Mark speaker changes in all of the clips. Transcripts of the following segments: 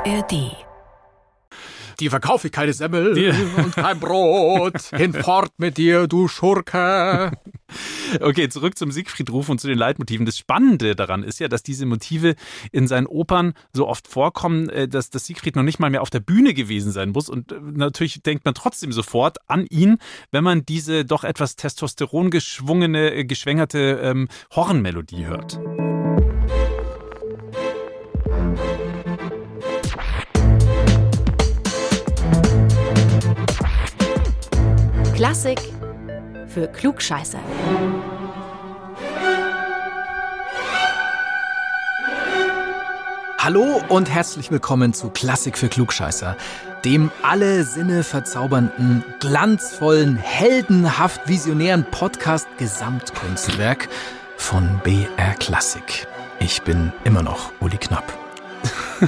Speaker 1: ARD.
Speaker 2: Die verkaufe ich keine Semmel und kein Brot. Hinfort mit dir, du Schurke.
Speaker 3: Okay, zurück zum Siegfriedruf und zu den Leitmotiven. Das Spannende daran ist ja, dass diese Motive in seinen Opern so oft vorkommen, äh, dass das Siegfried noch nicht mal mehr auf der Bühne gewesen sein muss. Und äh, natürlich denkt man trotzdem sofort an ihn, wenn man diese doch etwas Testosteron geschwungene, äh, geschwängerte ähm, Hornmelodie hört.
Speaker 1: Klassik für Klugscheißer.
Speaker 2: Hallo und herzlich willkommen zu Klassik für Klugscheißer, dem alle Sinne verzaubernden, glanzvollen, heldenhaft visionären Podcast Gesamtkunstwerk von BR Klassik. Ich bin immer noch Uli Knapp.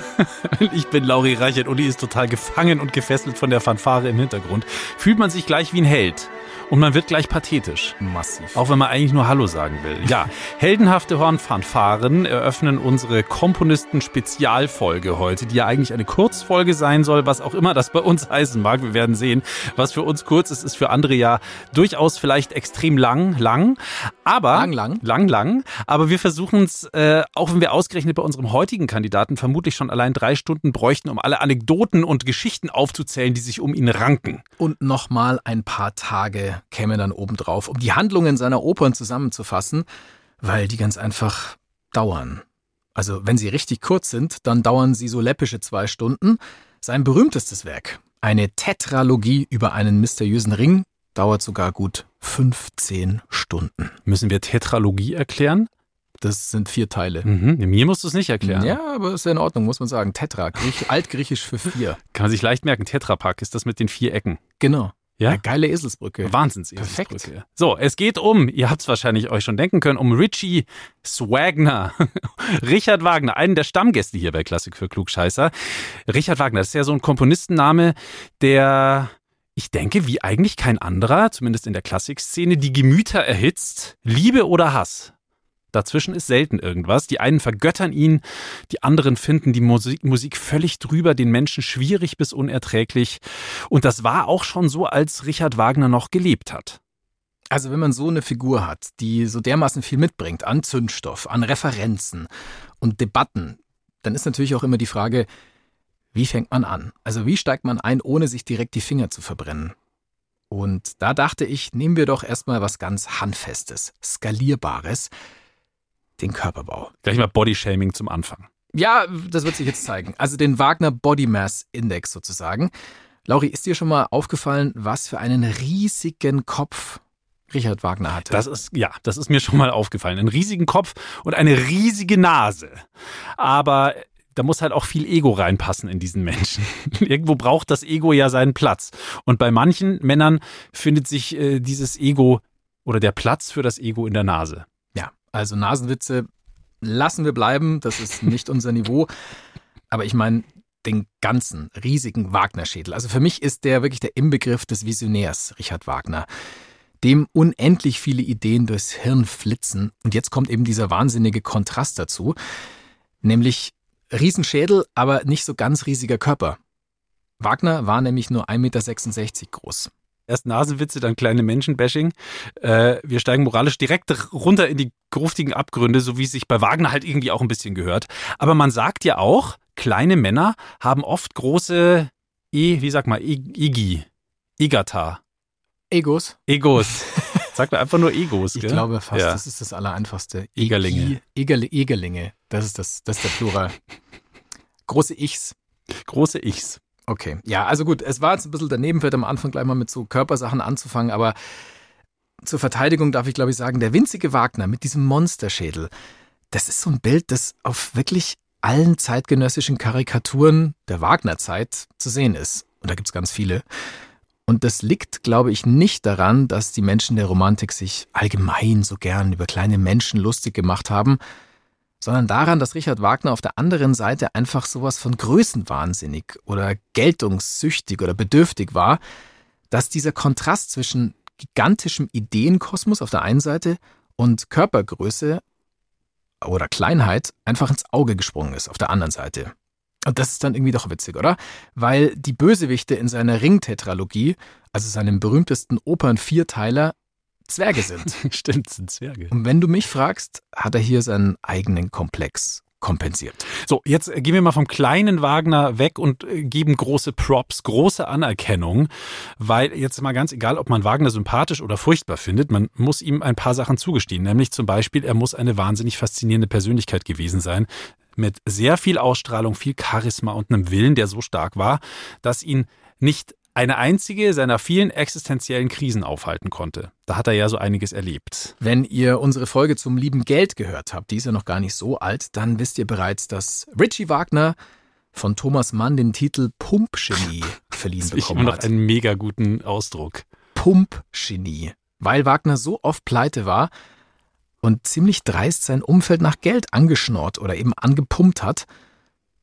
Speaker 3: ich bin Lauri Reichert. Uli ist total gefangen und gefesselt von der Fanfare im Hintergrund. Fühlt man sich gleich wie ein Held. Und man wird gleich pathetisch.
Speaker 2: Massiv.
Speaker 3: Auch wenn man eigentlich nur Hallo sagen will. Ja, heldenhafte Hornfanfaren eröffnen unsere Komponisten-Spezialfolge heute, die ja eigentlich eine Kurzfolge sein soll, was auch immer das bei uns heißen mag. Wir werden sehen. Was für uns kurz ist, ist für andere ja durchaus vielleicht extrem lang, lang. Aber.
Speaker 2: Lang, lang.
Speaker 3: Lang, lang. Aber wir versuchen es, äh, auch wenn wir ausgerechnet bei unserem heutigen Kandidaten vermutlich schon allein drei Stunden bräuchten, um alle Anekdoten und Geschichten aufzuzählen, die sich um ihn ranken.
Speaker 2: Und nochmal ein paar Tage käme dann obendrauf, um die Handlungen seiner Opern zusammenzufassen, weil die ganz einfach dauern. Also wenn sie richtig kurz sind, dann dauern sie so läppische zwei Stunden. Sein berühmtestes Werk, eine Tetralogie über einen mysteriösen Ring, dauert sogar gut 15 Stunden.
Speaker 3: Müssen wir Tetralogie erklären?
Speaker 2: Das sind vier Teile.
Speaker 3: Mhm. Mir musst du es nicht erklären.
Speaker 2: Ja, aber ist ja in Ordnung, muss man sagen. Tetra, Griech, altgriechisch für vier.
Speaker 3: Kann man sich leicht merken. Tetrapack ist das mit den vier Ecken.
Speaker 2: Genau.
Speaker 3: Ja?
Speaker 2: Eine geile Eselsbrücke.
Speaker 3: Wahnsinns-Eselsbrücke.
Speaker 2: Perfekt.
Speaker 3: So, es geht um, ihr habt es wahrscheinlich euch schon denken können, um Richie Swagner. Richard Wagner, einen der Stammgäste hier bei Klassik für Klugscheißer. Richard Wagner, das ist ja so ein Komponistenname, der ich denke, wie eigentlich kein anderer, zumindest in der Klassikszene, die Gemüter erhitzt, Liebe oder Hass. Dazwischen ist selten irgendwas. Die einen vergöttern ihn, die anderen finden die Musik, Musik völlig drüber, den Menschen schwierig bis unerträglich. Und das war auch schon so, als Richard Wagner noch gelebt hat.
Speaker 2: Also wenn man so eine Figur hat, die so dermaßen viel mitbringt an Zündstoff, an Referenzen und Debatten, dann ist natürlich auch immer die Frage, wie fängt man an? Also wie steigt man ein, ohne sich direkt die Finger zu verbrennen? Und da dachte ich, nehmen wir doch erstmal was ganz Handfestes, Skalierbares, den Körperbau.
Speaker 3: Gleich mal Bodyshaming zum Anfang.
Speaker 2: Ja, das wird sich jetzt zeigen. Also den Wagner Body Mass Index sozusagen. Lauri, ist dir schon mal aufgefallen, was für einen riesigen Kopf Richard Wagner hatte?
Speaker 3: Das ist, ja, das ist mir schon mal aufgefallen. Einen riesigen Kopf und eine riesige Nase. Aber da muss halt auch viel Ego reinpassen in diesen Menschen. Irgendwo braucht das Ego ja seinen Platz. Und bei manchen Männern findet sich äh, dieses Ego oder der Platz für das Ego in der Nase.
Speaker 2: Also Nasenwitze lassen wir bleiben, das ist nicht unser Niveau. Aber ich meine, den ganzen riesigen Wagner-Schädel. Also für mich ist der wirklich der Inbegriff des Visionärs, Richard Wagner. Dem unendlich viele Ideen durchs Hirn flitzen. Und jetzt kommt eben dieser wahnsinnige Kontrast dazu. Nämlich Riesenschädel, aber nicht so ganz riesiger Körper. Wagner war nämlich nur 1,66 Meter groß.
Speaker 3: Erst Nasenwitze, dann kleine Menschenbashing. Äh, wir steigen moralisch direkt runter in die gruftigen Abgründe, so wie es sich bei Wagner halt irgendwie auch ein bisschen gehört. Aber man sagt ja auch, kleine Männer haben oft große, e, wie sag mal, e, Egi, Egata.
Speaker 2: Egos?
Speaker 3: Egos. Sagt man einfach nur Egos,
Speaker 2: Ich
Speaker 3: gell?
Speaker 2: glaube fast,
Speaker 3: Ja.
Speaker 2: das ist das Allereinfachste.
Speaker 3: Egerlinge.
Speaker 2: Egerle, Egerlinge, das ist, das, das ist der Plural. Große Ichs.
Speaker 3: Große Ichs.
Speaker 2: Okay, ja, also gut, es war jetzt ein bisschen daneben, vielleicht am Anfang gleich mal mit so Körpersachen anzufangen, aber zur Verteidigung darf ich, glaube ich, sagen, der winzige Wagner mit diesem Monsterschädel, das ist so ein Bild, das auf wirklich allen zeitgenössischen Karikaturen der Wagner-Zeit zu sehen ist. Und da gibt es ganz viele. Und das liegt, glaube ich, nicht daran, dass die Menschen der Romantik sich allgemein so gern über kleine Menschen lustig gemacht haben, sondern daran, dass Richard Wagner auf der anderen Seite einfach sowas von größenwahnsinnig oder geltungssüchtig oder bedürftig war, dass dieser Kontrast zwischen gigantischem Ideenkosmos auf der einen Seite und Körpergröße oder Kleinheit einfach ins Auge gesprungen ist auf der anderen Seite. Und das ist dann irgendwie doch witzig, oder? Weil die Bösewichte in seiner Ring-Tetralogie, also seinem berühmtesten Opern-Vierteiler, Zwerge sind.
Speaker 3: Stimmt, sind Zwerge.
Speaker 2: Und wenn du mich fragst, hat er hier seinen eigenen Komplex kompensiert.
Speaker 3: So, jetzt gehen wir mal vom kleinen Wagner weg und äh, geben große Props, große Anerkennung, weil jetzt mal ganz egal, ob man Wagner sympathisch oder furchtbar findet, man muss ihm ein paar Sachen zugestehen, nämlich zum Beispiel, er muss eine wahnsinnig faszinierende Persönlichkeit gewesen sein, mit sehr viel Ausstrahlung, viel Charisma und einem Willen, der so stark war, dass ihn nicht eine einzige seiner vielen existenziellen Krisen aufhalten konnte. Da hat er ja so einiges erlebt.
Speaker 2: Wenn ihr unsere Folge zum lieben Geld gehört habt, die ist ja noch gar nicht so alt, dann wisst ihr bereits, dass Richie Wagner von Thomas Mann den Titel Pumpgenie verliehen
Speaker 3: bekommen immer noch einen mega guten Ausdruck.
Speaker 2: Pumpgenie. Weil Wagner so oft pleite war und ziemlich dreist sein Umfeld nach Geld angeschnort oder eben angepumpt hat,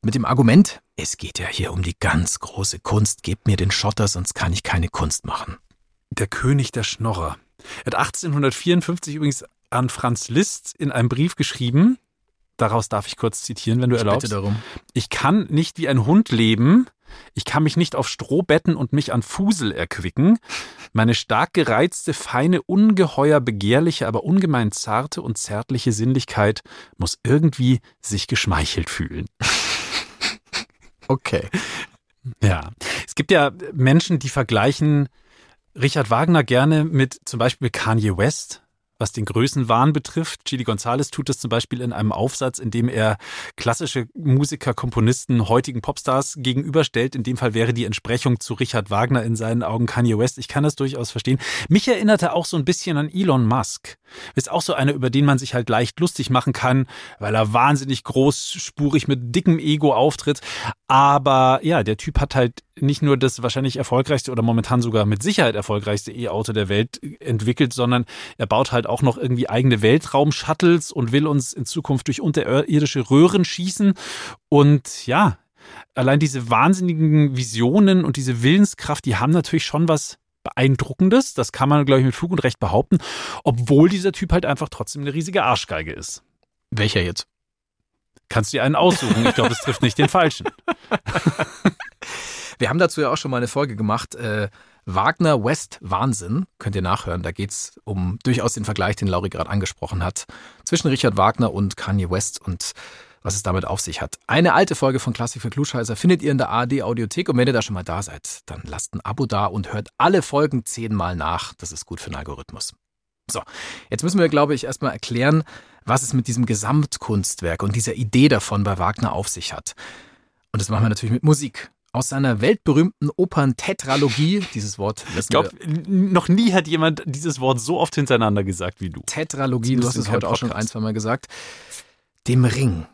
Speaker 2: mit dem Argument, es geht ja hier um die ganz große Kunst, gebt mir den Schotter, sonst kann ich keine Kunst machen.
Speaker 3: Der König der Schnorrer. Er hat 1854 übrigens an Franz Liszt in einem Brief geschrieben, daraus darf ich kurz zitieren, wenn du
Speaker 2: ich
Speaker 3: erlaubst. Ich kann nicht wie ein Hund leben, ich kann mich nicht auf Stroh betten und mich an Fusel erquicken. Meine stark gereizte, feine, ungeheuer begehrliche, aber ungemein zarte und zärtliche Sinnlichkeit muss irgendwie sich geschmeichelt fühlen.
Speaker 2: Okay.
Speaker 3: Ja. Es gibt ja Menschen, die vergleichen Richard Wagner gerne mit zum Beispiel Kanye West was den Größenwahn betrifft. Chili Gonzalez tut das zum Beispiel in einem Aufsatz, in dem er klassische Musiker, Komponisten, heutigen Popstars gegenüberstellt. In dem Fall wäre die Entsprechung zu Richard Wagner in seinen Augen Kanye West. Ich kann das durchaus verstehen. Mich erinnerte auch so ein bisschen an Elon Musk. Ist auch so einer, über den man sich halt leicht lustig machen kann, weil er wahnsinnig großspurig mit dickem Ego auftritt. Aber ja, der Typ hat halt nicht nur das wahrscheinlich erfolgreichste oder momentan sogar mit Sicherheit erfolgreichste E-Auto der Welt entwickelt, sondern er baut halt auch noch irgendwie eigene Weltraum-Shuttles und will uns in Zukunft durch unterirdische Röhren schießen. Und ja, allein diese wahnsinnigen Visionen und diese Willenskraft, die haben natürlich schon was Beeindruckendes. Das kann man, glaube ich, mit Fug und Recht behaupten, obwohl dieser Typ halt einfach trotzdem eine riesige Arschgeige ist.
Speaker 2: Welcher jetzt?
Speaker 3: Kannst du dir einen aussuchen? Ich glaube, es trifft nicht den falschen.
Speaker 2: Wir haben dazu ja auch schon mal eine Folge gemacht. Äh, Wagner West Wahnsinn, könnt ihr nachhören. Da geht es um durchaus den Vergleich, den Lauri gerade angesprochen hat, zwischen Richard Wagner und Kanye West und was es damit auf sich hat. Eine alte Folge von Klassik für Klugscheißer findet ihr in der ARD Audiothek und wenn ihr da schon mal da seid, dann lasst ein Abo da und hört alle Folgen zehnmal nach. Das ist gut für den Algorithmus. So, jetzt müssen wir, glaube ich, erstmal erklären, was es mit diesem Gesamtkunstwerk und dieser Idee davon bei Wagner auf sich hat. Und das machen wir natürlich mit Musik aus seiner weltberühmten Opern-Tetralogie. Dieses Wort.
Speaker 3: Ich glaube, noch nie hat jemand dieses Wort so oft hintereinander gesagt wie du.
Speaker 2: Tetralogie, du hast es heute auch schon ein, zwei Mal gesagt. Dem Ring.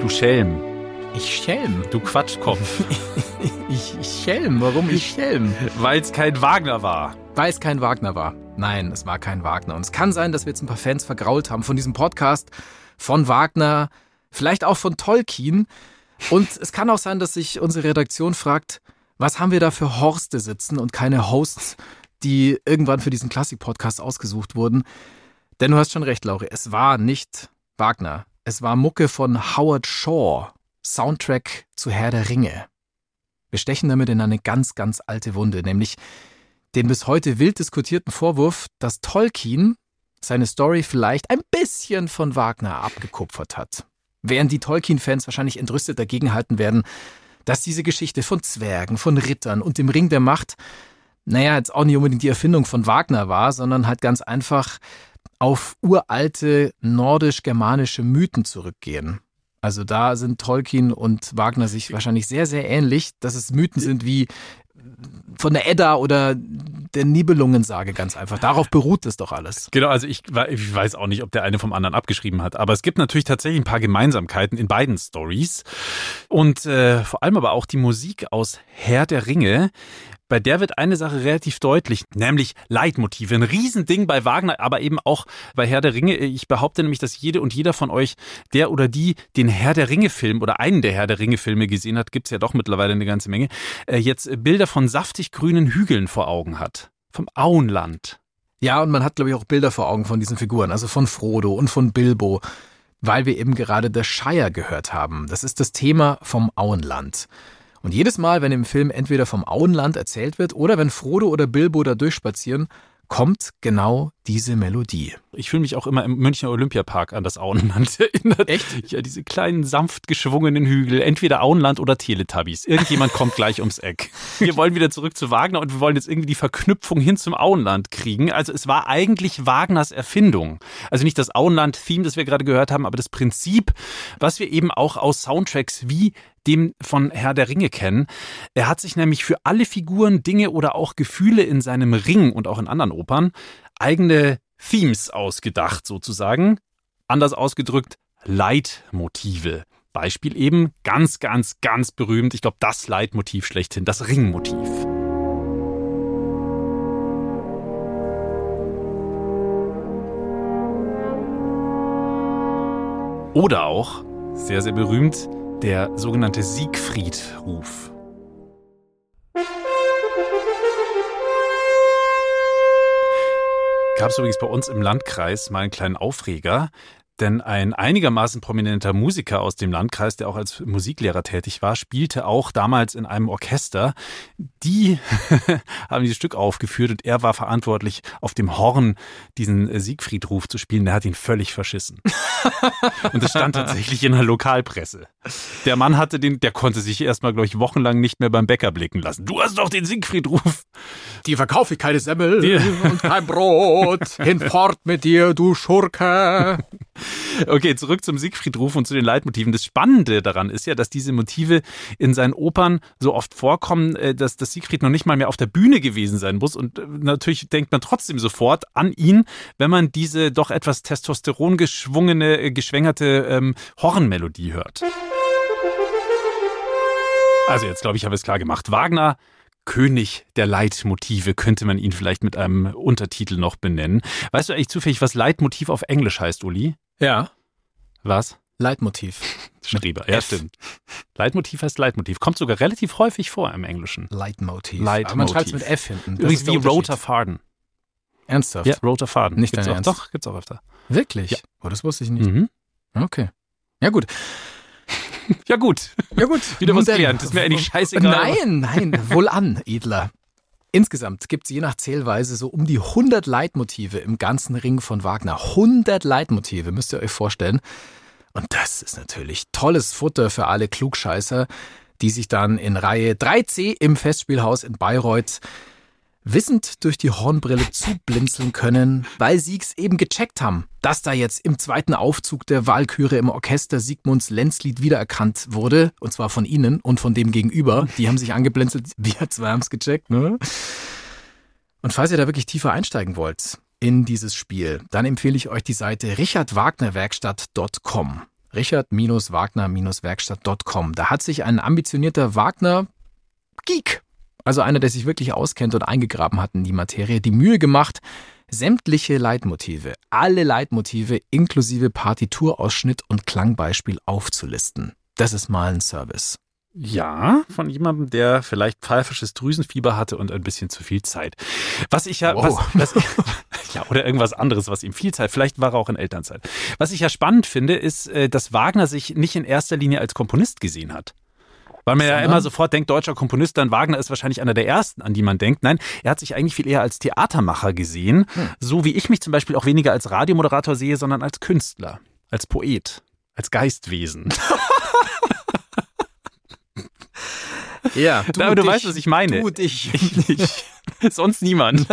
Speaker 3: Du Schelm.
Speaker 2: Ich Schelm.
Speaker 3: Du Quatschkopf.
Speaker 2: ich, ich Schelm. Warum ich Schelm?
Speaker 3: Weil es kein Wagner war.
Speaker 2: Weil es kein Wagner war. Nein, es war kein Wagner. Und es kann sein, dass wir jetzt ein paar Fans vergrault haben von diesem Podcast, von Wagner, vielleicht auch von Tolkien. Und es kann auch sein, dass sich unsere Redaktion fragt, was haben wir da für Horste sitzen und keine Hosts, die irgendwann für diesen Klassik-Podcast ausgesucht wurden. Denn du hast schon recht, Lauri, es war nicht Wagner. Es war Mucke von Howard Shaw, Soundtrack zu Herr der Ringe. Wir stechen damit in eine ganz, ganz alte Wunde, nämlich den bis heute wild diskutierten Vorwurf, dass Tolkien seine Story vielleicht ein bisschen von Wagner abgekupfert hat. Während die Tolkien-Fans wahrscheinlich entrüstet dagegenhalten werden, dass diese Geschichte von Zwergen, von Rittern und dem Ring der Macht, naja, jetzt auch nicht unbedingt die Erfindung von Wagner war, sondern halt ganz einfach auf uralte nordisch-germanische Mythen zurückgehen. Also da sind Tolkien und Wagner sich wahrscheinlich sehr, sehr ähnlich, dass es Mythen sind wie von der Edda oder der Nibelungensage ganz einfach. Darauf beruht es doch alles.
Speaker 3: Genau, also ich, ich, weiß auch nicht, ob der eine vom anderen abgeschrieben hat, aber es gibt natürlich tatsächlich ein paar Gemeinsamkeiten in beiden Stories und äh, vor allem aber auch die Musik aus Herr der Ringe bei der wird eine Sache relativ deutlich, nämlich Leitmotive. Ein Riesending bei Wagner, aber eben auch bei Herr der Ringe. Ich behaupte nämlich, dass jede und jeder von euch, der oder die den Herr der Ringe-Film oder einen der Herr der Ringe-Filme gesehen hat, gibt's ja doch mittlerweile eine ganze Menge, äh, jetzt Bilder von saftig grünen Hügeln vor Augen hat. Vom Auenland.
Speaker 2: Ja, und man hat, glaube ich, auch Bilder vor Augen von diesen Figuren, also von Frodo und von Bilbo, weil wir eben gerade The Shire gehört haben. Das ist das Thema vom Auenland. Und jedes Mal, wenn im Film entweder vom Auenland erzählt wird oder wenn Frodo oder Bilbo da durchspazieren, kommt genau diese Melodie.
Speaker 3: Ich fühle mich auch immer im Münchner Olympiapark an das Auenland erinnert.
Speaker 2: Echt?
Speaker 3: Ja, diese kleinen, sanft geschwungenen Hügel. Entweder Auenland oder Teletubbies. Irgendjemand kommt gleich ums Eck. Wir wollen wieder zurück zu Wagner und wir wollen jetzt irgendwie die Verknüpfung hin zum Auenland kriegen. Also es war eigentlich Wagners Erfindung. Also nicht das Auenland-Theme, das wir gerade gehört haben, aber das Prinzip, was wir eben auch aus Soundtracks wie dem von Herr der Ringe kennen. Er hat sich nämlich für alle Figuren, Dinge oder auch Gefühle in seinem Ring und auch in anderen Opern eigene Themes ausgedacht sozusagen. Anders ausgedrückt, Leitmotive. Beispiel eben ganz, ganz, ganz berühmt. Ich glaube, das Leitmotiv schlechthin, das Ringmotiv. Oder auch, sehr, sehr berühmt, der sogenannte Siegfried-Ruf. Gab es übrigens bei uns im Landkreis mal einen kleinen Aufreger. Denn ein einigermaßen prominenter Musiker aus dem Landkreis, der auch als Musiklehrer tätig war, spielte auch damals in einem Orchester. Die haben dieses Stück aufgeführt und er war verantwortlich, auf dem Horn diesen Siegfried-Ruf zu spielen. Der hat ihn völlig verschissen. und das stand tatsächlich in der Lokalpresse. Der Mann hatte den, der konnte sich erstmal, glaube ich, wochenlang nicht mehr beim Bäcker blicken lassen. Du hast doch den Siegfried-Ruf.
Speaker 2: Die verkaufe ich keine Semmel Die. und kein Brot. Hinfort mit dir, du Schurke.
Speaker 3: Okay, zurück zum Siegfried-Ruf und zu den Leitmotiven. Das Spannende daran ist ja, dass diese Motive in seinen Opern so oft vorkommen, äh, dass das Siegfried noch nicht mal mehr auf der Bühne gewesen sein muss. Und äh, natürlich denkt man trotzdem sofort an ihn, wenn man diese doch etwas Testosteron geschwungene, äh, geschwängerte ähm, Hornmelodie hört. Also jetzt glaube ich, habe ich es klar gemacht. Wagner König der Leitmotive könnte man ihn vielleicht mit einem Untertitel noch benennen. Weißt du eigentlich zufällig, was Leitmotiv auf Englisch heißt, Uli?
Speaker 2: Ja.
Speaker 3: Was?
Speaker 2: Leitmotiv.
Speaker 3: Schrieber, ja, stimmt. Leitmotiv heißt Leitmotiv. Kommt sogar relativ häufig vor im Englischen.
Speaker 2: Leitmotiv.
Speaker 3: Leitmotiv.
Speaker 2: Aber man schreibt es mit F hinten. Das
Speaker 3: Übrigens wie Roter Faden.
Speaker 2: Ernsthaft?
Speaker 3: Ja, Roter Faden.
Speaker 2: Nicht
Speaker 3: gibt's
Speaker 2: dein
Speaker 3: auch,
Speaker 2: Ernst?
Speaker 3: Doch, gibt's auch öfter.
Speaker 2: Wirklich?
Speaker 3: Ja.
Speaker 2: Oh, das wusste ich nicht.
Speaker 3: Mhm.
Speaker 2: Okay. Ja, gut.
Speaker 3: Ja gut.
Speaker 2: Ja, gut.
Speaker 3: Wieder was gelernt. Ist mir eigentlich scheißegal.
Speaker 2: Nein, nein, wohl an, Edler. Insgesamt gibt es je nach Zählweise so um die 100 Leitmotive im ganzen Ring von Wagner. 100 Leitmotive, müsst ihr euch vorstellen. Und das ist natürlich tolles Futter für alle Klugscheißer, die sich dann in Reihe 3c im Festspielhaus in Bayreuth wissend durch die Hornbrille zublinzeln können, weil sie's eben gecheckt haben, dass da jetzt im zweiten Aufzug der Walküre im Orchester Sigmunds Lenzlied wiedererkannt wurde, und zwar von ihnen und von dem Gegenüber. Die haben sich angeblinzelt, wir zwei haben's gecheckt, ne? Und falls ihr da wirklich tiefer einsteigen wollt in dieses Spiel, dann empfehle ich euch die Seite richardwagnerwerkstatt.com. Richard-Wagner-Werkstatt.com. Da hat sich ein ambitionierter Wagner-Geek also einer, der sich wirklich auskennt und eingegraben hat in die Materie, die Mühe gemacht, sämtliche Leitmotive, alle Leitmotive inklusive Partiturausschnitt und Klangbeispiel aufzulisten. Das ist mal ein Service.
Speaker 3: Ja, von jemandem, der vielleicht pfeifisches Drüsenfieber hatte und ein bisschen zu viel Zeit. Was ich ja,
Speaker 2: Wow.
Speaker 3: was, was, ja, oder irgendwas anderes, was ihm viel Zeit, vielleicht war er auch in Elternzeit. Was ich ja spannend finde, ist, äh, dass Wagner sich nicht in erster Linie als Komponist gesehen hat. Weil man ja immer sofort denkt, deutscher Komponist, dann Wagner ist wahrscheinlich einer der ersten, an die man denkt. Nein, er hat sich eigentlich viel eher als Theatermacher gesehen. So wie ich mich zum Beispiel auch weniger als Radiomoderator sehe, sondern als Künstler, als Poet, als Geistwesen.
Speaker 2: Ja, du,
Speaker 3: Aber du
Speaker 2: dich,
Speaker 3: weißt, was ich meine.
Speaker 2: Du dich.
Speaker 3: Ich nicht. Sonst niemand.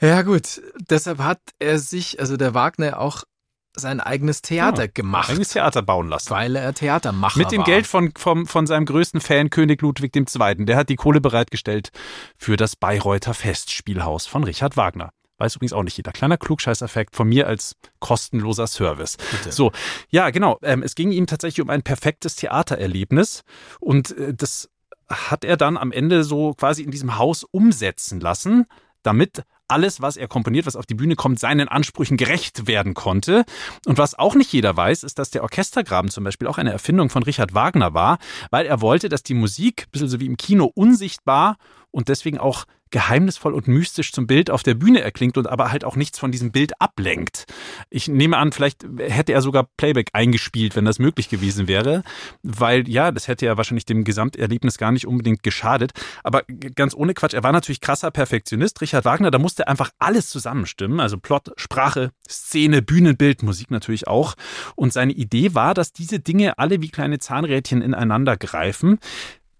Speaker 2: Ja gut, deshalb hat er sich, also der Wagner, auch sein eigenes Theater
Speaker 3: Ja,
Speaker 2: gemacht,
Speaker 3: Eigenes Theater bauen lassen.
Speaker 2: weil er Theatermacher
Speaker 3: Mit dem
Speaker 2: war.
Speaker 3: Geld von, vom, von seinem größten Fan, König Ludwig II. Der hat die Kohle bereitgestellt für das Bayreuther Festspielhaus von Richard Wagner. Weiß übrigens auch nicht jeder. Kleiner Klugscheiß-Effekt von mir als kostenloser Service.
Speaker 2: Bitte.
Speaker 3: So, ja, genau. Ähm, es ging ihm tatsächlich um ein perfektes Theatererlebnis. Und äh, das hat er dann am Ende so quasi in diesem Haus umsetzen lassen, damit alles, was er komponiert, was auf die Bühne kommt, seinen Ansprüchen gerecht werden konnte. Und was auch nicht jeder weiß, ist, dass der Orchestergraben zum Beispiel auch eine Erfindung von Richard Wagner war, weil er wollte, dass die Musik, ein bisschen so wie im Kino, unsichtbar und deswegen auch geheimnisvoll und mystisch zum Bild auf der Bühne erklingt und aber halt auch nichts von diesem Bild ablenkt. Ich nehme an, vielleicht hätte er sogar Playback eingespielt, wenn das möglich gewesen wäre, weil ja, das hätte ja wahrscheinlich dem Gesamterlebnis gar nicht unbedingt geschadet. Aber ganz ohne Quatsch, er war natürlich krasser Perfektionist. Richard Wagner, da musste einfach alles zusammenstimmen, also Plot, Sprache, Szene, Bühnenbild, Musik natürlich auch. Und seine Idee war, dass diese Dinge alle wie kleine Zahnrädchen ineinander greifen.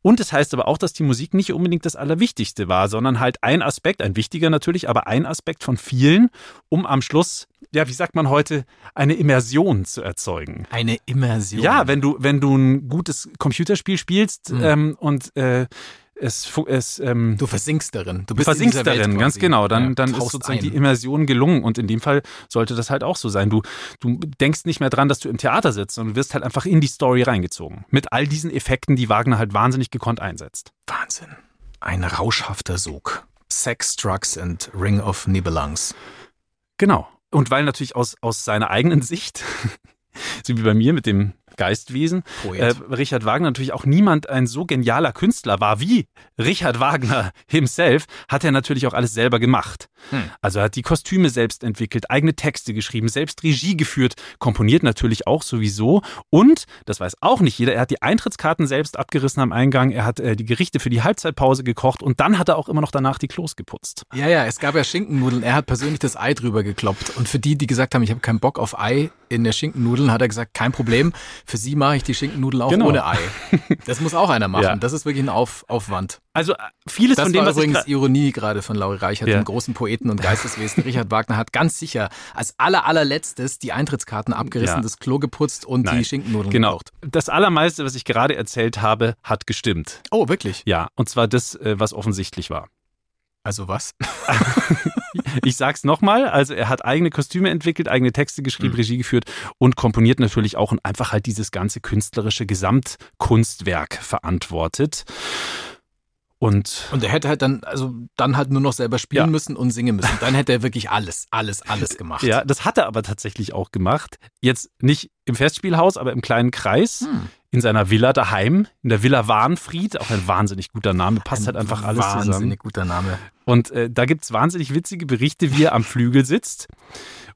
Speaker 3: Und es das heißt aber auch, dass die Musik nicht unbedingt das Allerwichtigste war, sondern halt ein Aspekt, ein wichtiger natürlich, aber ein Aspekt von vielen, um am Schluss, ja, wie sagt man heute, eine Immersion zu erzeugen.
Speaker 2: Eine Immersion.
Speaker 3: Ja, wenn du, wenn du ein gutes Computerspiel spielst mhm. ähm, und äh, es, es ähm,
Speaker 2: du versinkst darin.
Speaker 3: Du, bist du versinkst darin, ganz genau. Dann, ja, dann ist sozusagen ein. die Immersion gelungen und in dem Fall sollte das halt auch so sein. Du, du denkst nicht mehr dran, dass du im Theater sitzt, sondern du wirst halt einfach in die Story reingezogen. Mit all diesen Effekten, die Wagner halt wahnsinnig gekonnt einsetzt.
Speaker 2: Wahnsinn. Ein rauschhafter Sog. Sex, Drugs and Ring of Nibelungs.
Speaker 3: Genau. Und weil natürlich aus, aus seiner eigenen Sicht, so wie bei mir mit dem Geistwesen. Äh, Richard Wagner natürlich auch niemand ein so genialer Künstler war wie Richard Wagner himself, hat er natürlich auch alles selber gemacht. Hm. Also er hat die Kostüme selbst entwickelt, eigene Texte geschrieben, selbst Regie geführt, komponiert natürlich auch sowieso und, das weiß auch nicht jeder, er hat die Eintrittskarten selbst abgerissen am Eingang, er hat äh, die Gerichte für die Halbzeitpause gekocht und dann hat er auch immer noch danach die Klos geputzt.
Speaker 2: Ja, ja, es gab ja Schinkennudeln, er hat persönlich das Ei drüber gekloppt und für die, die gesagt haben, ich habe keinen Bock auf Ei in der Schinkennudeln, hat er gesagt, kein Problem, für Sie mache ich die Schinkennudeln auch genau. ohne Ei. Das muss auch einer machen. Ja. Das ist wirklich ein Auf Aufwand.
Speaker 3: Also äh, vieles
Speaker 2: das
Speaker 3: von dem,
Speaker 2: war was übrigens Ironie gerade von Lauri Reichert, ja. dem großen Poeten und Geisteswesen. Richard Wagner hat ganz sicher als aller allerletztes die Eintrittskarten abgerissen, ja. das Klo geputzt und Nein. die Schinkennudeln
Speaker 3: genau. gekocht. Das allermeiste, was ich gerade erzählt habe, hat gestimmt.
Speaker 2: Oh, wirklich?
Speaker 3: Ja, und zwar das, äh, was offensichtlich war.
Speaker 2: Also was?
Speaker 3: ich sag's nochmal, also er hat eigene Kostüme entwickelt, eigene Texte geschrieben, mhm. Regie geführt und komponiert natürlich auch und einfach halt dieses ganze künstlerische Gesamtkunstwerk verantwortet. Und,
Speaker 2: und er hätte halt dann, also dann halt nur noch selber spielen ja. müssen und singen müssen. Dann hätte er wirklich alles, alles, alles gemacht.
Speaker 3: Ja, das hat er aber tatsächlich auch gemacht. Jetzt nicht im Festspielhaus, aber im kleinen Kreis. Hm. In seiner Villa daheim, in der Villa Warnfried, auch ein wahnsinnig guter Name, passt ein halt einfach alles wahnsinnig zusammen. Wahnsinnig
Speaker 2: guter Name.
Speaker 3: Und äh, da gibt's wahnsinnig witzige Berichte, wie er am Flügel sitzt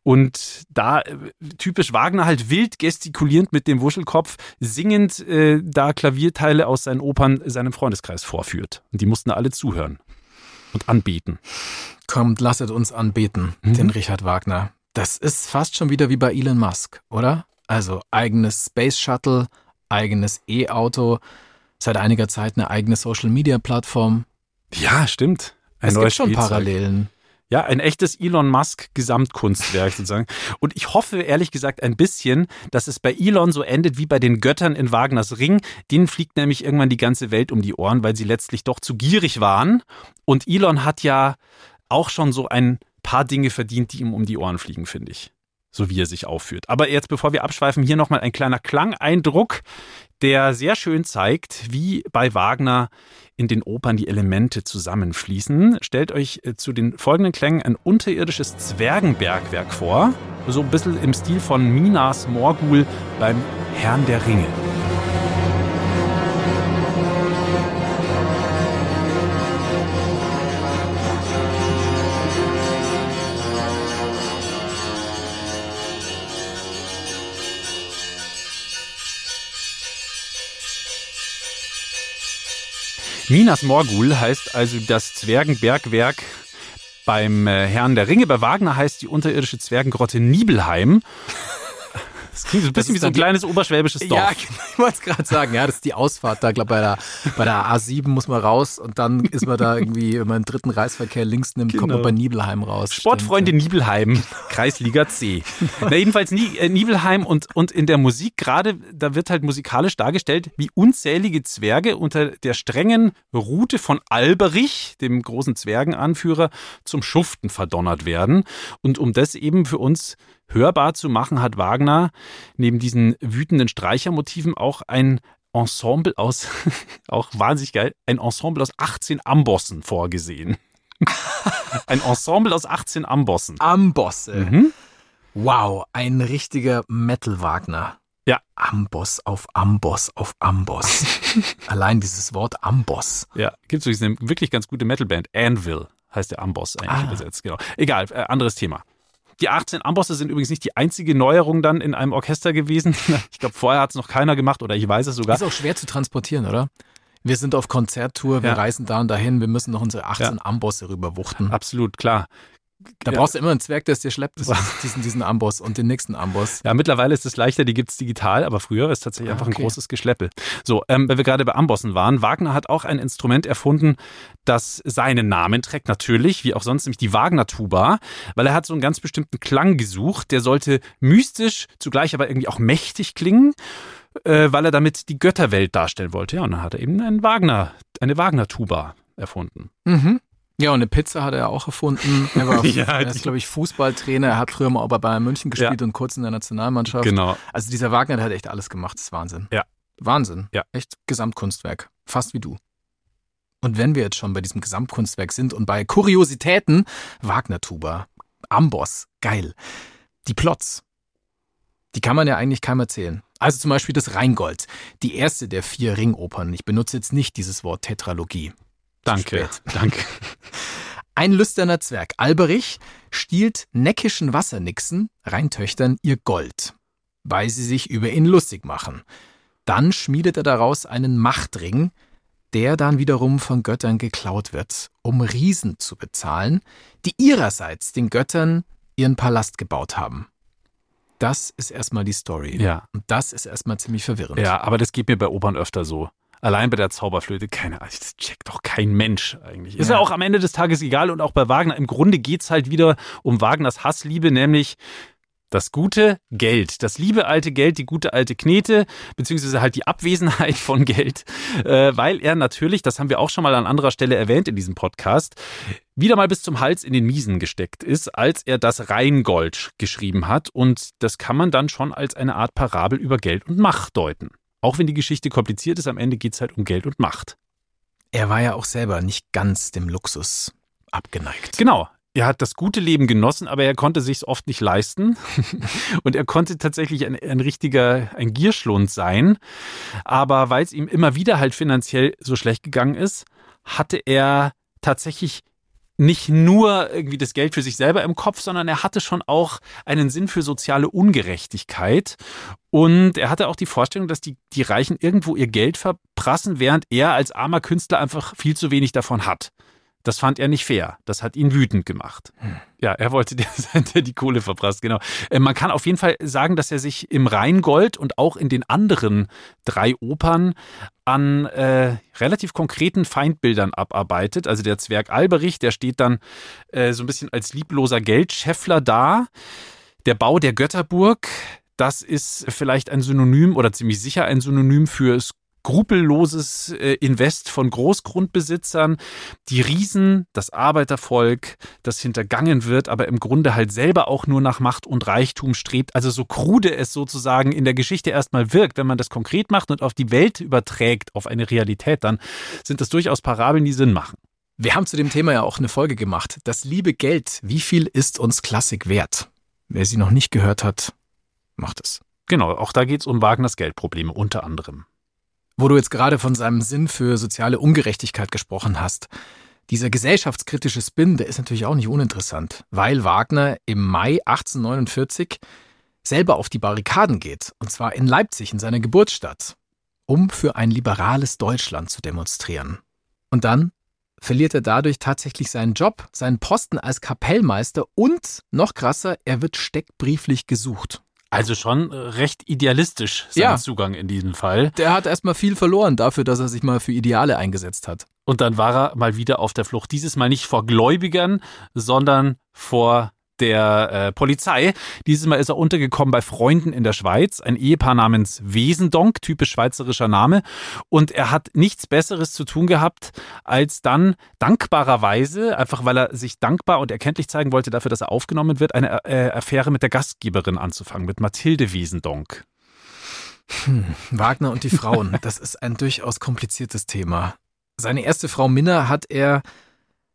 Speaker 3: und da äh, typisch Wagner halt wild gestikulierend mit dem Wuschelkopf, singend äh, da Klavierteile aus seinen Opern seinem Freundeskreis vorführt. Und die mussten alle zuhören und anbeten.
Speaker 2: Kommt, lasset uns anbeten, mhm. den Richard Wagner. Das ist fast schon wieder wie bei Elon Musk, oder? Also eigenes Space Shuttle, eigenes E-Auto, seit einiger Zeit eine eigene Social Media Plattform.
Speaker 3: Ja, stimmt.
Speaker 2: Ein es gibt schon Spielzeug. Parallelen.
Speaker 3: Ja, ein echtes Elon Musk Gesamtkunstwerk sozusagen. Und ich hoffe ehrlich gesagt ein bisschen, dass es bei Elon so endet wie bei den Göttern in Wagners Ring. Denen fliegt nämlich irgendwann die ganze Welt um die Ohren, weil sie letztlich doch zu gierig waren. Und Elon hat ja auch schon so ein paar Dinge verdient, die ihm um die Ohren fliegen, finde ich. So wie er sich aufführt. Aber jetzt, bevor wir abschweifen, hier nochmal ein kleiner Klangeindruck, der sehr schön zeigt, wie bei Wagner in den Opern die Elemente zusammenfließen. Stellt euch äh, zu den folgenden Klängen ein unterirdisches Zwergenbergwerk vor, so ein bisschen im Stil von Minas Morgul beim Herrn der Ringe. Minas Morgul heißt also das Zwergenbergwerk beim äh, Herrn der Ringe. Bei Wagner heißt die unterirdische Zwergengrotte Nibelheim. Das klingt so ein bisschen wie so ein kleines oberschwäbisches Dorf.
Speaker 2: Ja, genau, ich wollte es gerade sagen. Ja, das ist die Ausfahrt da. Ich glaube, bei der, bei der A7 muss man raus und dann ist man da irgendwie, wenn man den dritten Reisverkehr links nimmt, genau. kommt man bei Nibelheim raus.
Speaker 3: Sportfreunde Stimmt. Nibelheim, Kreisliga C. Na, jedenfalls äh, Nibelheim und, und in der Musik gerade, da wird halt musikalisch dargestellt, wie unzählige Zwerge unter der strengen Route von Alberich, dem großen Zwergenanführer, zum Schuften verdonnert werden. Und um das eben für uns hörbar zu machen, hat Wagner neben diesen wütenden Streichermotiven auch ein Ensemble aus, auch wahnsinnig geil, ein Ensemble aus 18 Ambossen vorgesehen. ein Ensemble aus 18 Ambossen.
Speaker 2: Ambosse.
Speaker 3: Mhm.
Speaker 2: Wow, ein richtiger Metal-Wagner.
Speaker 3: Ja.
Speaker 2: Amboss auf Amboss auf Amboss. Allein dieses Wort Amboss.
Speaker 3: Ja, gibt es eine wirklich ganz gute Metalband. Anvil heißt der Amboss eigentlich
Speaker 2: Ah.
Speaker 3: übersetzt. Genau. Egal, äh, anderes Thema. Die 18 Ambosse sind übrigens nicht die einzige Neuerung dann in einem Orchester gewesen. Ich glaube, vorher hat es noch keiner gemacht oder ich weiß es sogar.
Speaker 2: Ist auch schwer zu transportieren, oder? Wir sind auf Konzerttour, wir
Speaker 3: Ja.
Speaker 2: reisen da und dahin, wir müssen noch unsere 18 Ambosse rüberwuchten.
Speaker 3: Absolut, klar.
Speaker 2: Da
Speaker 3: Ja.
Speaker 2: brauchst du immer einen Zwerg, der es dir schleppt, diesen, diesen Amboss und den nächsten Amboss.
Speaker 3: Ja, mittlerweile ist es leichter, die gibt es digital, aber früher ist tatsächlich
Speaker 2: Ah,
Speaker 3: einfach ein
Speaker 2: okay.
Speaker 3: großes Geschleppe. So, ähm, wenn wir gerade bei Ambossen waren, Wagner hat auch ein Instrument erfunden, das seinen Namen trägt, natürlich, wie auch sonst, nämlich die Wagner-Tuba, weil er hat so einen ganz bestimmten Klang gesucht, der sollte mystisch, zugleich aber irgendwie auch mächtig klingen, äh, weil er damit die Götterwelt darstellen wollte. Ja, und dann hat er eben einen Wagner, eine Wagner-Tuba erfunden.
Speaker 2: Mhm. Ja, und eine Pizza hat er auch erfunden. Er, war,
Speaker 3: Ja,
Speaker 2: er ist, glaube ich, Fußballtrainer. Er hat früher mal auch bei Bayern München gespielt und kurz in der Nationalmannschaft.
Speaker 3: Genau.
Speaker 2: Also dieser Wagner, hat echt alles gemacht. Das ist Wahnsinn.
Speaker 3: Ja.
Speaker 2: Wahnsinn.
Speaker 3: Ja.
Speaker 2: Echt Gesamtkunstwerk. Fast wie du. Und wenn wir jetzt schon bei diesem Gesamtkunstwerk sind und bei Kuriositäten, Wagner-Tuba, Amboss, geil. Die Plots, die kann man ja eigentlich keinem erzählen. Also zum Beispiel das Rheingold, die erste der vier Ringopern. Ich benutze jetzt nicht dieses Wort Tetralogie.
Speaker 3: Danke. Danke.
Speaker 2: Ein lüsterner Zwerg, Alberich, stiehlt neckischen Wassernixen, Rheintöchtern, ihr Gold, weil sie sich über ihn lustig machen. Dann schmiedet er daraus einen Machtring, der dann wiederum von Göttern geklaut wird, um Riesen zu bezahlen, die ihrerseits den Göttern ihren Palast gebaut haben. Das ist erstmal die Story.
Speaker 3: Ja.
Speaker 2: Und das ist erstmal ziemlich verwirrend.
Speaker 3: Ja, aber das geht mir bei Opern öfter so. Allein bei der Zauberflöte, keine Ahnung, das checkt doch kein Mensch eigentlich. Ist ja
Speaker 2: Ja.
Speaker 3: auch am Ende des Tages egal und auch bei Wagner. Im Grunde geht's halt wieder um Wagners Hassliebe, nämlich das gute Geld, das liebe alte Geld, die gute alte Knete, beziehungsweise halt die Abwesenheit von Geld, äh, weil er natürlich, das haben wir auch schon mal an anderer Stelle erwähnt in diesem Podcast, wieder mal bis zum Hals in den Miesen gesteckt ist, als er das Rheingold geschrieben hat. Und das kann man dann schon als eine Art Parabel über Geld und Macht deuten. Auch wenn die Geschichte kompliziert ist, am Ende geht's halt um Geld und Macht.
Speaker 2: Er war ja auch selber nicht ganz dem Luxus abgeneigt.
Speaker 3: Genau. Er hat das gute Leben genossen, aber er konnte sich's oft nicht leisten. Und er konnte tatsächlich ein, ein richtiger, ein Gierschlund sein. Aber weil es ihm immer wieder halt finanziell so schlecht gegangen ist, hatte er tatsächlich nicht nur irgendwie das Geld für sich selber im Kopf, sondern er hatte schon auch einen Sinn für soziale Ungerechtigkeit. Und er hatte auch die Vorstellung, dass die, die Reichen irgendwo ihr Geld verprassen, während er als armer Künstler einfach viel zu wenig davon hat. Das fand er nicht fair. Das hat ihn wütend gemacht. Ja, er wollte der sein, der die Kohle verprasst, genau. Äh, Man kann auf jeden Fall sagen, dass er sich im Rheingold und auch in den anderen drei Opern an äh, relativ konkreten Feindbildern abarbeitet. Also der Zwerg Alberich, der steht dann äh, so ein bisschen als liebloser Geldscheffler da. Der Bau der Götterburg, das ist vielleicht ein Synonym oder ziemlich sicher ein Synonym für skrupelloses äh, Invest von Großgrundbesitzern. Die Riesen, das Arbeitervolk, das hintergangen wird, aber im Grunde halt selber auch nur nach Macht und Reichtum strebt. Also so krude es sozusagen in der Geschichte erstmal wirkt, wenn man das konkret macht und auf die Welt überträgt, auf eine Realität, dann sind das durchaus Parabeln, die Sinn machen.
Speaker 2: Wir haben zu dem Thema ja auch eine Folge gemacht. Das liebe Geld, wie viel ist uns Klassik wert? Wer sie noch nicht gehört hat, macht es.
Speaker 3: Genau, auch da geht es um Wagners Geldprobleme unter anderem.
Speaker 2: Wo du jetzt gerade von seinem Sinn für soziale Ungerechtigkeit gesprochen hast. Dieser gesellschaftskritische Spin, der ist natürlich auch nicht uninteressant, weil Wagner im Mai 1849 selber auf die Barrikaden geht, und zwar in Leipzig, in seiner Geburtsstadt, um für ein liberales Deutschland zu demonstrieren. Und dann verliert er dadurch tatsächlich seinen Job, seinen Posten als Kapellmeister und, noch krasser, er wird steckbrieflich gesucht.
Speaker 3: Also schon äh, recht idealistisch sein
Speaker 2: Ja.
Speaker 3: Zugang in diesem Fall.
Speaker 2: Der hat erstmal viel verloren dafür, dass er sich mal für Ideale eingesetzt hat.
Speaker 3: Und dann war er mal wieder auf der Flucht. Dieses Mal nicht vor Gläubigern, sondern vor der äh, Polizei. Dieses Mal ist er untergekommen bei Freunden in der Schweiz, ein Ehepaar namens Wesendonk, typisch schweizerischer Name. Und er hat nichts Besseres zu tun gehabt, als dann dankbarerweise, einfach weil er sich dankbar und erkenntlich zeigen wollte dafür, dass er aufgenommen wird, eine äh, Affäre mit der Gastgeberin anzufangen, mit Mathilde Wesendonk.
Speaker 2: Hm, Wagner und die Frauen, das ist ein durchaus kompliziertes Thema. Seine erste Frau Minna hat er,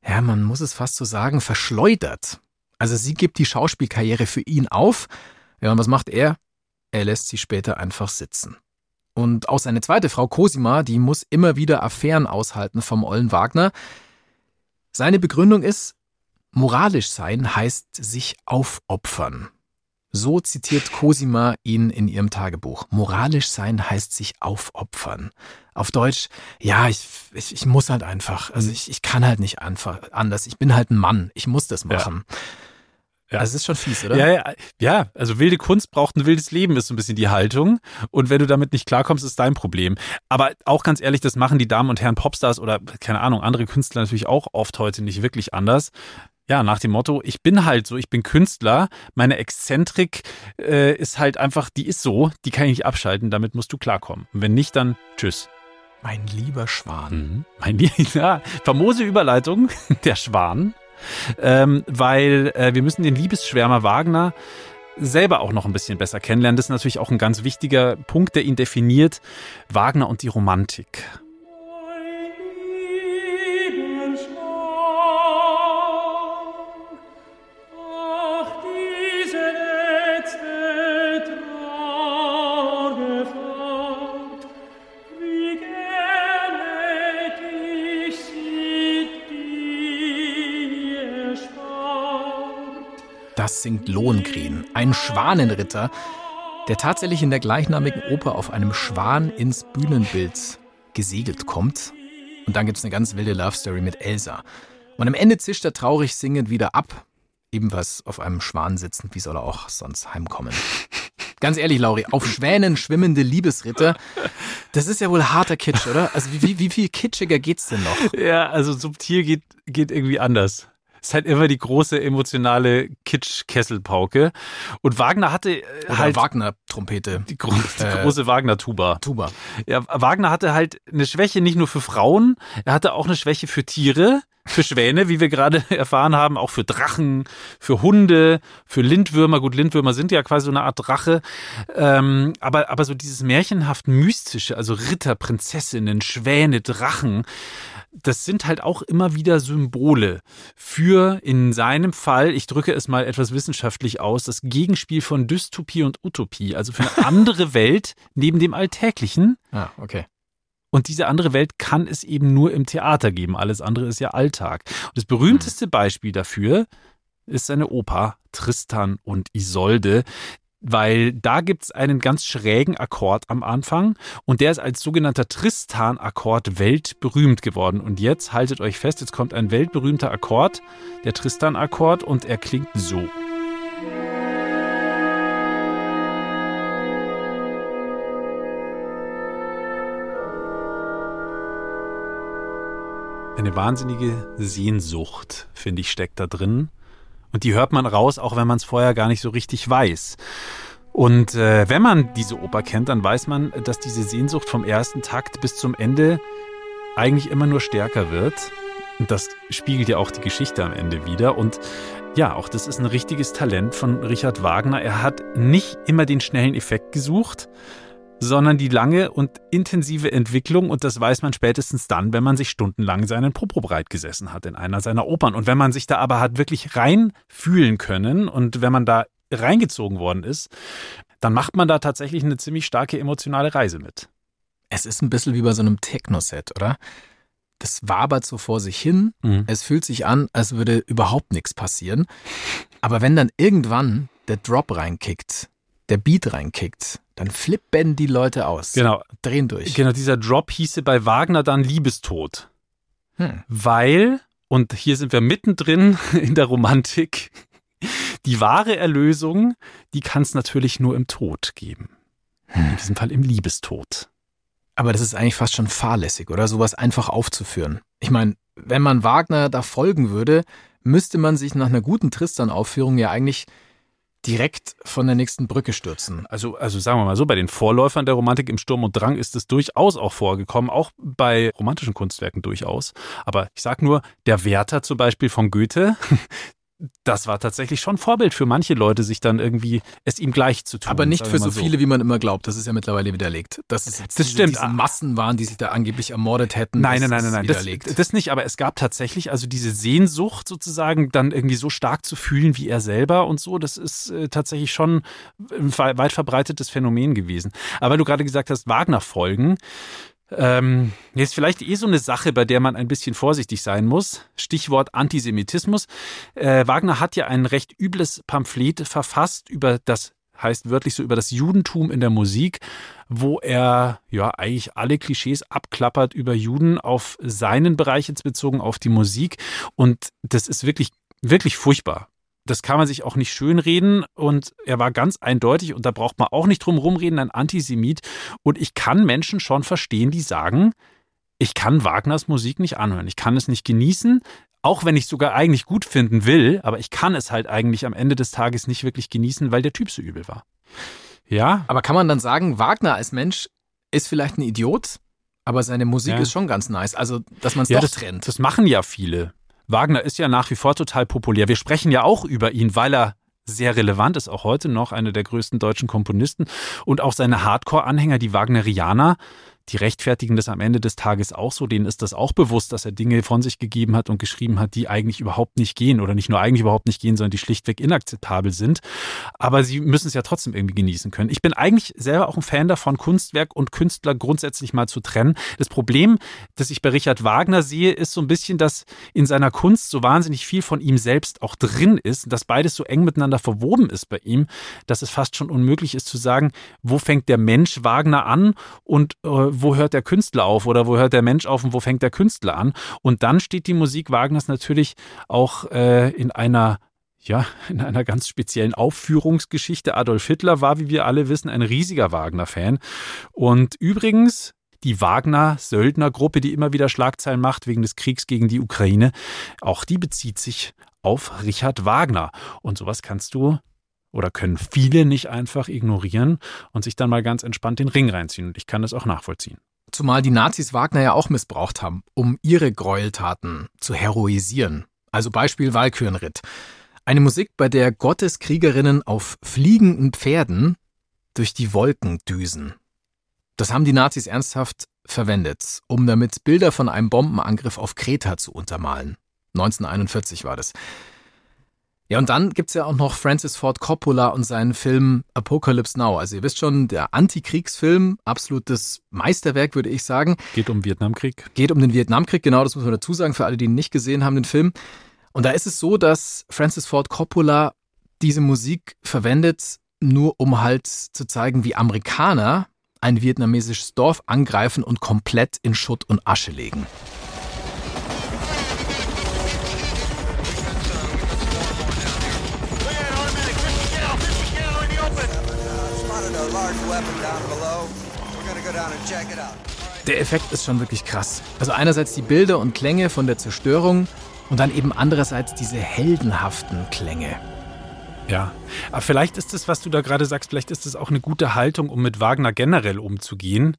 Speaker 2: ja, man muss es fast so sagen, verschleudert. Also sie gibt die Schauspielkarriere für ihn auf. Ja, und was macht er? Er lässt sie später einfach sitzen. Und auch seine zweite Frau Cosima, die muss immer wieder Affären aushalten vom Ollen Wagner. Seine Begründung ist, moralisch sein heißt sich aufopfern. So zitiert Cosima ihn in ihrem Tagebuch. Moralisch sein heißt sich aufopfern. Auf Deutsch, ja, ich, ich, ich muss halt einfach. Also ich, ich kann halt nicht einfach anders. Ich bin halt ein Mann. Ich muss das machen. Ja. Ja. Also es ist schon fies, oder?
Speaker 3: Ja, ja, ja, also wilde Kunst braucht ein wildes Leben, ist so ein bisschen die Haltung. Und wenn du damit nicht klarkommst, ist dein Problem. Aber auch ganz ehrlich, das machen die Damen und Herren Popstars oder, keine Ahnung, andere Künstler natürlich auch oft heute nicht wirklich anders. Ja, nach dem Motto, ich bin halt so, ich bin Künstler, meine Exzentrik äh, ist halt einfach, die ist so, die kann ich nicht abschalten, damit musst du klarkommen. Und wenn nicht, dann tschüss.
Speaker 2: Mein lieber Schwan. Mhm.
Speaker 3: Mein lieber, ja, famose Überleitung, der Schwan ähm, weil äh, wir müssen den Liebesschwärmer Wagner selber auch noch ein bisschen besser kennenlernen. Das ist natürlich auch ein ganz wichtiger Punkt, der ihn definiert. Wagner und die Romantik.
Speaker 2: Singt Lohengrin, ein Schwanenritter, der tatsächlich in der gleichnamigen Oper auf einem Schwan ins Bühnenbild gesegelt kommt. Und dann gibt es eine ganz wilde Love Story mit Elsa. Und am Ende zischt er traurig singend wieder ab, ebenfalls auf einem Schwan sitzend, wie soll er auch sonst heimkommen. Ganz ehrlich, Lauri, auf Schwänen schwimmende Liebesritter, das ist ja wohl harter Kitsch, oder? Also wie, wie viel kitschiger geht's denn noch?
Speaker 3: Ja, also subtil geht, geht irgendwie anders ist halt immer die große emotionale Kitsch-Kesselpauke. Und Wagner hatte
Speaker 2: Oder
Speaker 3: halt.
Speaker 2: Wagner-Trompete.
Speaker 3: Die, gro die äh, große Wagner-Tuba.
Speaker 2: Tuba.
Speaker 3: Ja, Wagner hatte halt eine Schwäche nicht nur für Frauen, er hatte auch eine Schwäche für Tiere für Schwäne, wie wir gerade erfahren haben, auch für Drachen, für Hunde, für Lindwürmer. Gut, Lindwürmer sind ja quasi so eine Art Drache. Ähm, aber, aber so dieses märchenhaft mystische, also Ritter, Prinzessinnen, Schwäne, Drachen, das sind halt auch immer wieder Symbole für in seinem Fall, ich drücke es mal etwas wissenschaftlich aus, das Gegenspiel von Dystopie und Utopie, also für eine andere Welt neben dem Alltäglichen.
Speaker 2: Ah, okay.
Speaker 3: Und diese andere Welt kann es eben nur im Theater geben. Alles andere ist ja Alltag. Und das berühmteste mhm. Beispiel dafür ist seine Oper Tristan und Isolde, weil da gibt's einen ganz schrägen Akkord am Anfang und der ist als sogenannter Tristan-Akkord weltberühmt geworden. Und jetzt haltet euch fest, jetzt kommt ein weltberühmter Akkord, der Tristan-Akkord, und er klingt so. Eine wahnsinnige Sehnsucht, finde ich, steckt da drin. Und die hört man raus, auch wenn man es vorher gar nicht so richtig weiß. Und äh, wenn man diese Oper kennt, dann weiß man, dass diese Sehnsucht vom ersten Takt bis zum Ende eigentlich immer nur stärker wird. Und das spiegelt ja auch die Geschichte am Ende wieder. Und ja, auch das ist ein richtiges Talent von Richard Wagner. Er hat nicht immer den schnellen Effekt gesucht, sondern die lange und intensive Entwicklung und das weiß man spätestens dann, wenn man sich stundenlang seinen Popo breit gesessen hat in einer seiner Opern und wenn man sich da aber hat wirklich rein fühlen können und wenn man da reingezogen worden ist, dann macht man da tatsächlich eine ziemlich starke emotionale Reise mit.
Speaker 2: Es ist ein bisschen wie bei so einem Techno-Set, oder? Das wabert so vor sich hin. Mhm. Es fühlt sich an, als würde überhaupt nichts passieren. Aber wenn dann irgendwann der Drop reinkickt, der Beat reinkickt, dann flippen die Leute aus.
Speaker 3: Genau.
Speaker 2: Drehen durch.
Speaker 3: Genau, dieser Drop hieße bei Wagner dann Liebestod. Hm. Weil, und hier sind wir mittendrin in der Romantik, die wahre Erlösung, die kann es natürlich nur im Tod geben. Hm. In diesem Fall im Liebestod.
Speaker 2: Aber das ist eigentlich fast schon fahrlässig, oder? Sowas einfach aufzuführen. Ich meine, wenn man Wagner da folgen würde, müsste man sich nach einer guten Tristan-Aufführung ja eigentlich direkt von der nächsten Brücke stürzen.
Speaker 3: Also, also sagen wir mal so, bei den Vorläufern der Romantik im Sturm und Drang ist es durchaus auch vorgekommen, auch bei romantischen Kunstwerken durchaus. Aber ich sag nur, der Werther zum Beispiel von Goethe, das war tatsächlich schon Vorbild für manche Leute, sich dann irgendwie es ihm gleich zu tun.
Speaker 2: Aber nicht für so, so, viele, wie man immer glaubt. Das ist ja mittlerweile widerlegt.
Speaker 3: Dass es
Speaker 2: das
Speaker 3: diese, stimmt.
Speaker 2: diese Massen waren, die sich da angeblich ermordet hätten.
Speaker 3: Nein, nein, nein, nein, nein. Das, das, nicht. Aber es gab tatsächlich also diese Sehnsucht sozusagen, dann irgendwie so stark zu fühlen wie er selber und so. Das ist äh, tatsächlich schon ein weit verbreitetes Phänomen gewesen. Aber weil du gerade gesagt hast, Wagner-Folgen. Ähm, ist vielleicht eh so eine Sache, bei der man ein bisschen vorsichtig sein muss. Stichwort Antisemitismus. Äh, Wagner hat ja ein recht übles Pamphlet verfasst über das heißt wörtlich so über das Judentum in der Musik, wo er ja eigentlich alle Klischees abklappert über Juden auf seinen Bereich jetzt bezogen auf die Musik und das ist wirklich wirklich furchtbar das kann man sich auch nicht schönreden und er war ganz eindeutig und da braucht man auch nicht drum rumreden, ein Antisemit und ich kann Menschen schon verstehen, die sagen, ich kann Wagners Musik nicht anhören, ich kann es nicht genießen, auch wenn ich es sogar eigentlich gut finden will, aber ich kann es halt eigentlich am Ende des Tages nicht wirklich genießen, weil der Typ so übel war. Ja.
Speaker 2: Aber kann man dann sagen, Wagner als Mensch ist vielleicht ein Idiot, aber seine Musik ja. ist schon ganz nice. Also, dass man es ja, doch
Speaker 3: das,
Speaker 2: trennt.
Speaker 3: Das machen ja viele. Wagner ist ja nach wie vor total populär. Wir sprechen ja auch über ihn, weil er sehr relevant ist, auch heute noch einer der größten deutschen Komponisten. Und auch seine Hardcore-Anhänger, die Wagnerianer, die rechtfertigen das am Ende des Tages auch so. Denen ist das auch bewusst, dass er Dinge von sich gegeben hat und geschrieben hat, die eigentlich überhaupt nicht gehen oder nicht nur eigentlich überhaupt nicht gehen, sondern die schlichtweg inakzeptabel sind. Aber sie müssen es ja trotzdem irgendwie genießen können. Ich bin eigentlich selber auch ein Fan davon, Kunstwerk und Künstler grundsätzlich mal zu trennen. Das Problem, das ich bei Richard Wagner sehe, ist so ein bisschen, dass in seiner Kunst so wahnsinnig viel von ihm selbst auch drin ist, dass beides so eng miteinander verwoben ist bei ihm, dass es fast schon unmöglich ist zu sagen, wo fängt der Mensch Wagner an und äh, wo hört der Künstler auf oder wo hört der Mensch auf und wo fängt der Künstler an. Und dann steht die Musik Wagners natürlich auch äh, in einer ja, in einer ganz speziellen Aufführungsgeschichte. Adolf Hitler war, wie wir alle wissen, ein riesiger Wagner-Fan. Und übrigens, die Wagner-Söldnergruppe, die immer wieder Schlagzeilen macht wegen des Kriegs gegen die Ukraine, auch die bezieht sich auf Richard Wagner. Und sowas kannst du oder können viele nicht einfach ignorieren und sich dann mal ganz entspannt den Ring reinziehen. Und ich kann das auch nachvollziehen.
Speaker 2: Zumal die Nazis Wagner ja auch missbraucht haben, um ihre Gräueltaten zu heroisieren. Also Beispiel Walkürenritt. Eine Musik, bei der Gotteskriegerinnen auf fliegenden Pferden durch die Wolken düsen. Das haben die Nazis ernsthaft verwendet, um damit Bilder von einem Bombenangriff auf Kreta zu untermalen. 1941 war das. Ja, und dann gibt's ja auch noch Francis Ford Coppola und seinen Film Apocalypse Now. Also ihr wisst schon, der Antikriegsfilm, absolutes Meisterwerk, würde ich sagen.
Speaker 3: Geht um Vietnamkrieg.
Speaker 2: Geht um den Vietnamkrieg, genau, das muss man dazu sagen, für alle, die ihn nicht gesehen haben, den Film. Und da ist es so, dass Francis Ford Coppola diese Musik verwendet, nur um halt zu zeigen, wie Amerikaner ein vietnamesisches Dorf angreifen und komplett in Schutt und Asche legen. Der Effekt ist schon wirklich krass. Also einerseits die Bilder und Klänge von der Zerstörung und dann eben andererseits diese heldenhaften Klänge.
Speaker 3: Ja, aber vielleicht ist es, was du da gerade sagst, vielleicht ist es auch eine gute Haltung, um mit Wagner generell umzugehen.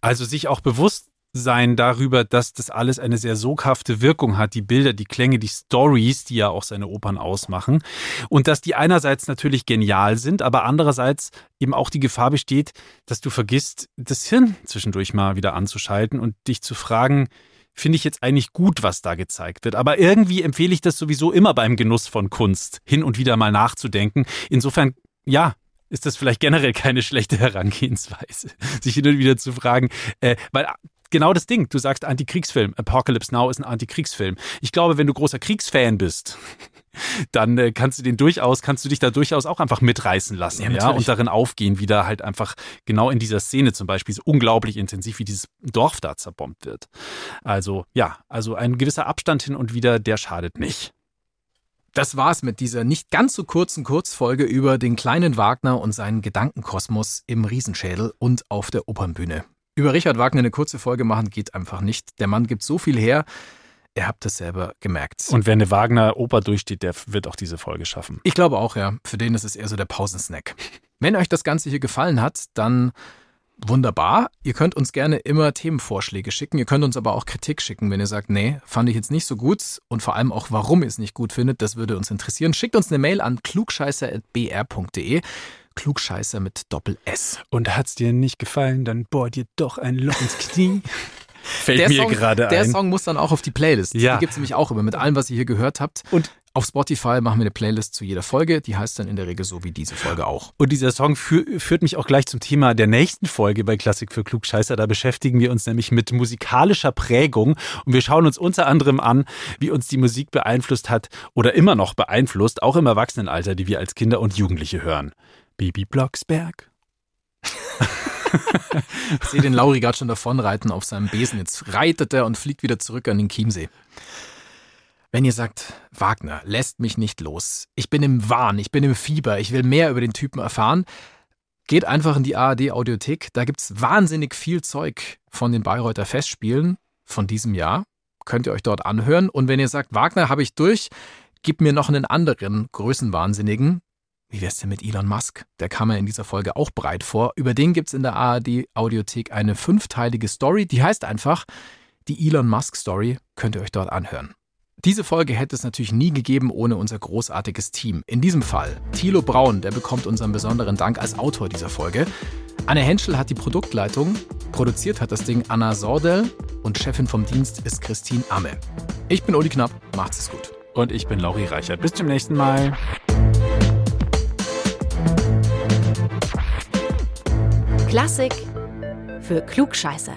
Speaker 3: Also sich auch bewusst sein darüber, dass das alles eine sehr soghafte Wirkung hat, die Bilder, die Klänge, die Stories, die ja auch seine Opern ausmachen. Und dass die einerseits natürlich genial sind, aber andererseits eben auch die Gefahr besteht, dass du vergisst, das Hirn zwischendurch mal wieder anzuschalten und dich zu fragen, finde ich jetzt eigentlich gut, was da gezeigt wird. Aber irgendwie empfehle ich das sowieso immer beim Genuss von Kunst, hin und wieder mal nachzudenken. Insofern, ja, ist das vielleicht generell keine schlechte Herangehensweise, sich hin und wieder zu fragen, äh, weil genau das Ding. Du sagst Antikriegsfilm. Apocalypse Now ist ein Antikriegsfilm. Ich glaube, wenn du großer Kriegsfan bist, dann äh, kannst du den durchaus, kannst du dich da durchaus auch einfach mitreißen lassen, ja, ja, und darin aufgehen, wie da halt einfach genau in dieser Szene zum Beispiel so unglaublich intensiv, wie dieses Dorf da zerbombt wird. Also ja, also ein gewisser Abstand hin und wieder, der schadet nicht.
Speaker 2: Das war's mit dieser nicht ganz so kurzen Kurzfolge über den kleinen Wagner und seinen Gedankenkosmos im Riesenschädel und auf der Opernbühne. Über Richard Wagner eine kurze Folge machen geht einfach nicht. Der Mann gibt so viel her. Ihr habt es selber gemerkt.
Speaker 3: Und wenn eine Wagner-Oper durchsteht, der wird auch diese Folge schaffen.
Speaker 2: Ich glaube auch, ja. Für den ist es eher so der Pausensnack. Wenn euch das Ganze hier gefallen hat, dann Wunderbar. Ihr könnt uns gerne immer Themenvorschläge schicken. Ihr könnt uns aber auch Kritik schicken, wenn ihr sagt, nee, fand ich jetzt nicht so gut und vor allem auch, warum ihr es nicht gut findet. Das würde uns interessieren. Schickt uns eine Mail an klugscheißer.br.de. Klugscheißer mit Doppel S.
Speaker 3: Und hat's dir nicht gefallen, dann bohr dir doch ein Loch ins Knie. Fällt
Speaker 2: der
Speaker 3: mir
Speaker 2: Song,
Speaker 3: gerade ein.
Speaker 2: Der Song muss dann auch auf die Playlist.
Speaker 3: Ja.
Speaker 2: Die gibt es nämlich auch immer mit allem, was ihr hier gehört habt.
Speaker 3: Und
Speaker 2: auf Spotify machen wir eine Playlist zu jeder Folge. Die heißt dann in der Regel so wie diese Folge auch.
Speaker 3: Und dieser Song fü führt mich auch gleich zum Thema der nächsten Folge bei Klassik für Klugscheißer. Da beschäftigen wir uns nämlich mit musikalischer Prägung und wir schauen uns unter anderem an, wie uns die Musik beeinflusst hat oder immer noch beeinflusst, auch im Erwachsenenalter, die wir als Kinder und Jugendliche hören. Bibi Blocksberg.
Speaker 2: Ich sehe den Lauri gerade schon davonreiten auf seinem Besen. Jetzt reitet er und fliegt wieder zurück an den Chiemsee. Wenn ihr sagt, Wagner lässt mich nicht los, ich bin im Wahn, ich bin im Fieber, ich will mehr über den Typen erfahren, geht einfach in die ARD-Audiothek. Da gibt's wahnsinnig viel Zeug von den Bayreuther Festspielen von diesem Jahr. Könnt ihr euch dort anhören. Und wenn ihr sagt, Wagner habe ich durch, gib mir noch einen anderen Größenwahnsinnigen. Wie wär's denn mit Elon Musk? Der kam ja in dieser Folge auch breit vor. Über den gibt's in der ARD-Audiothek eine fünfteilige Story, die heißt einfach die Elon Musk Story. Könnt ihr euch dort anhören. Diese Folge hätte es natürlich nie gegeben ohne unser großartiges Team. In diesem Fall Thilo Braun, der bekommt unseren besonderen Dank als Autor dieser Folge. Anne Henschel hat die Produktleitung, produziert hat das Ding Anna Sordel und Chefin vom Dienst ist Christine Amme. Ich bin Uli Knapp, macht's es gut.
Speaker 3: Und ich bin Lauri Reichert. Bis zum nächsten Mal.
Speaker 1: Klassik für Klugscheißer.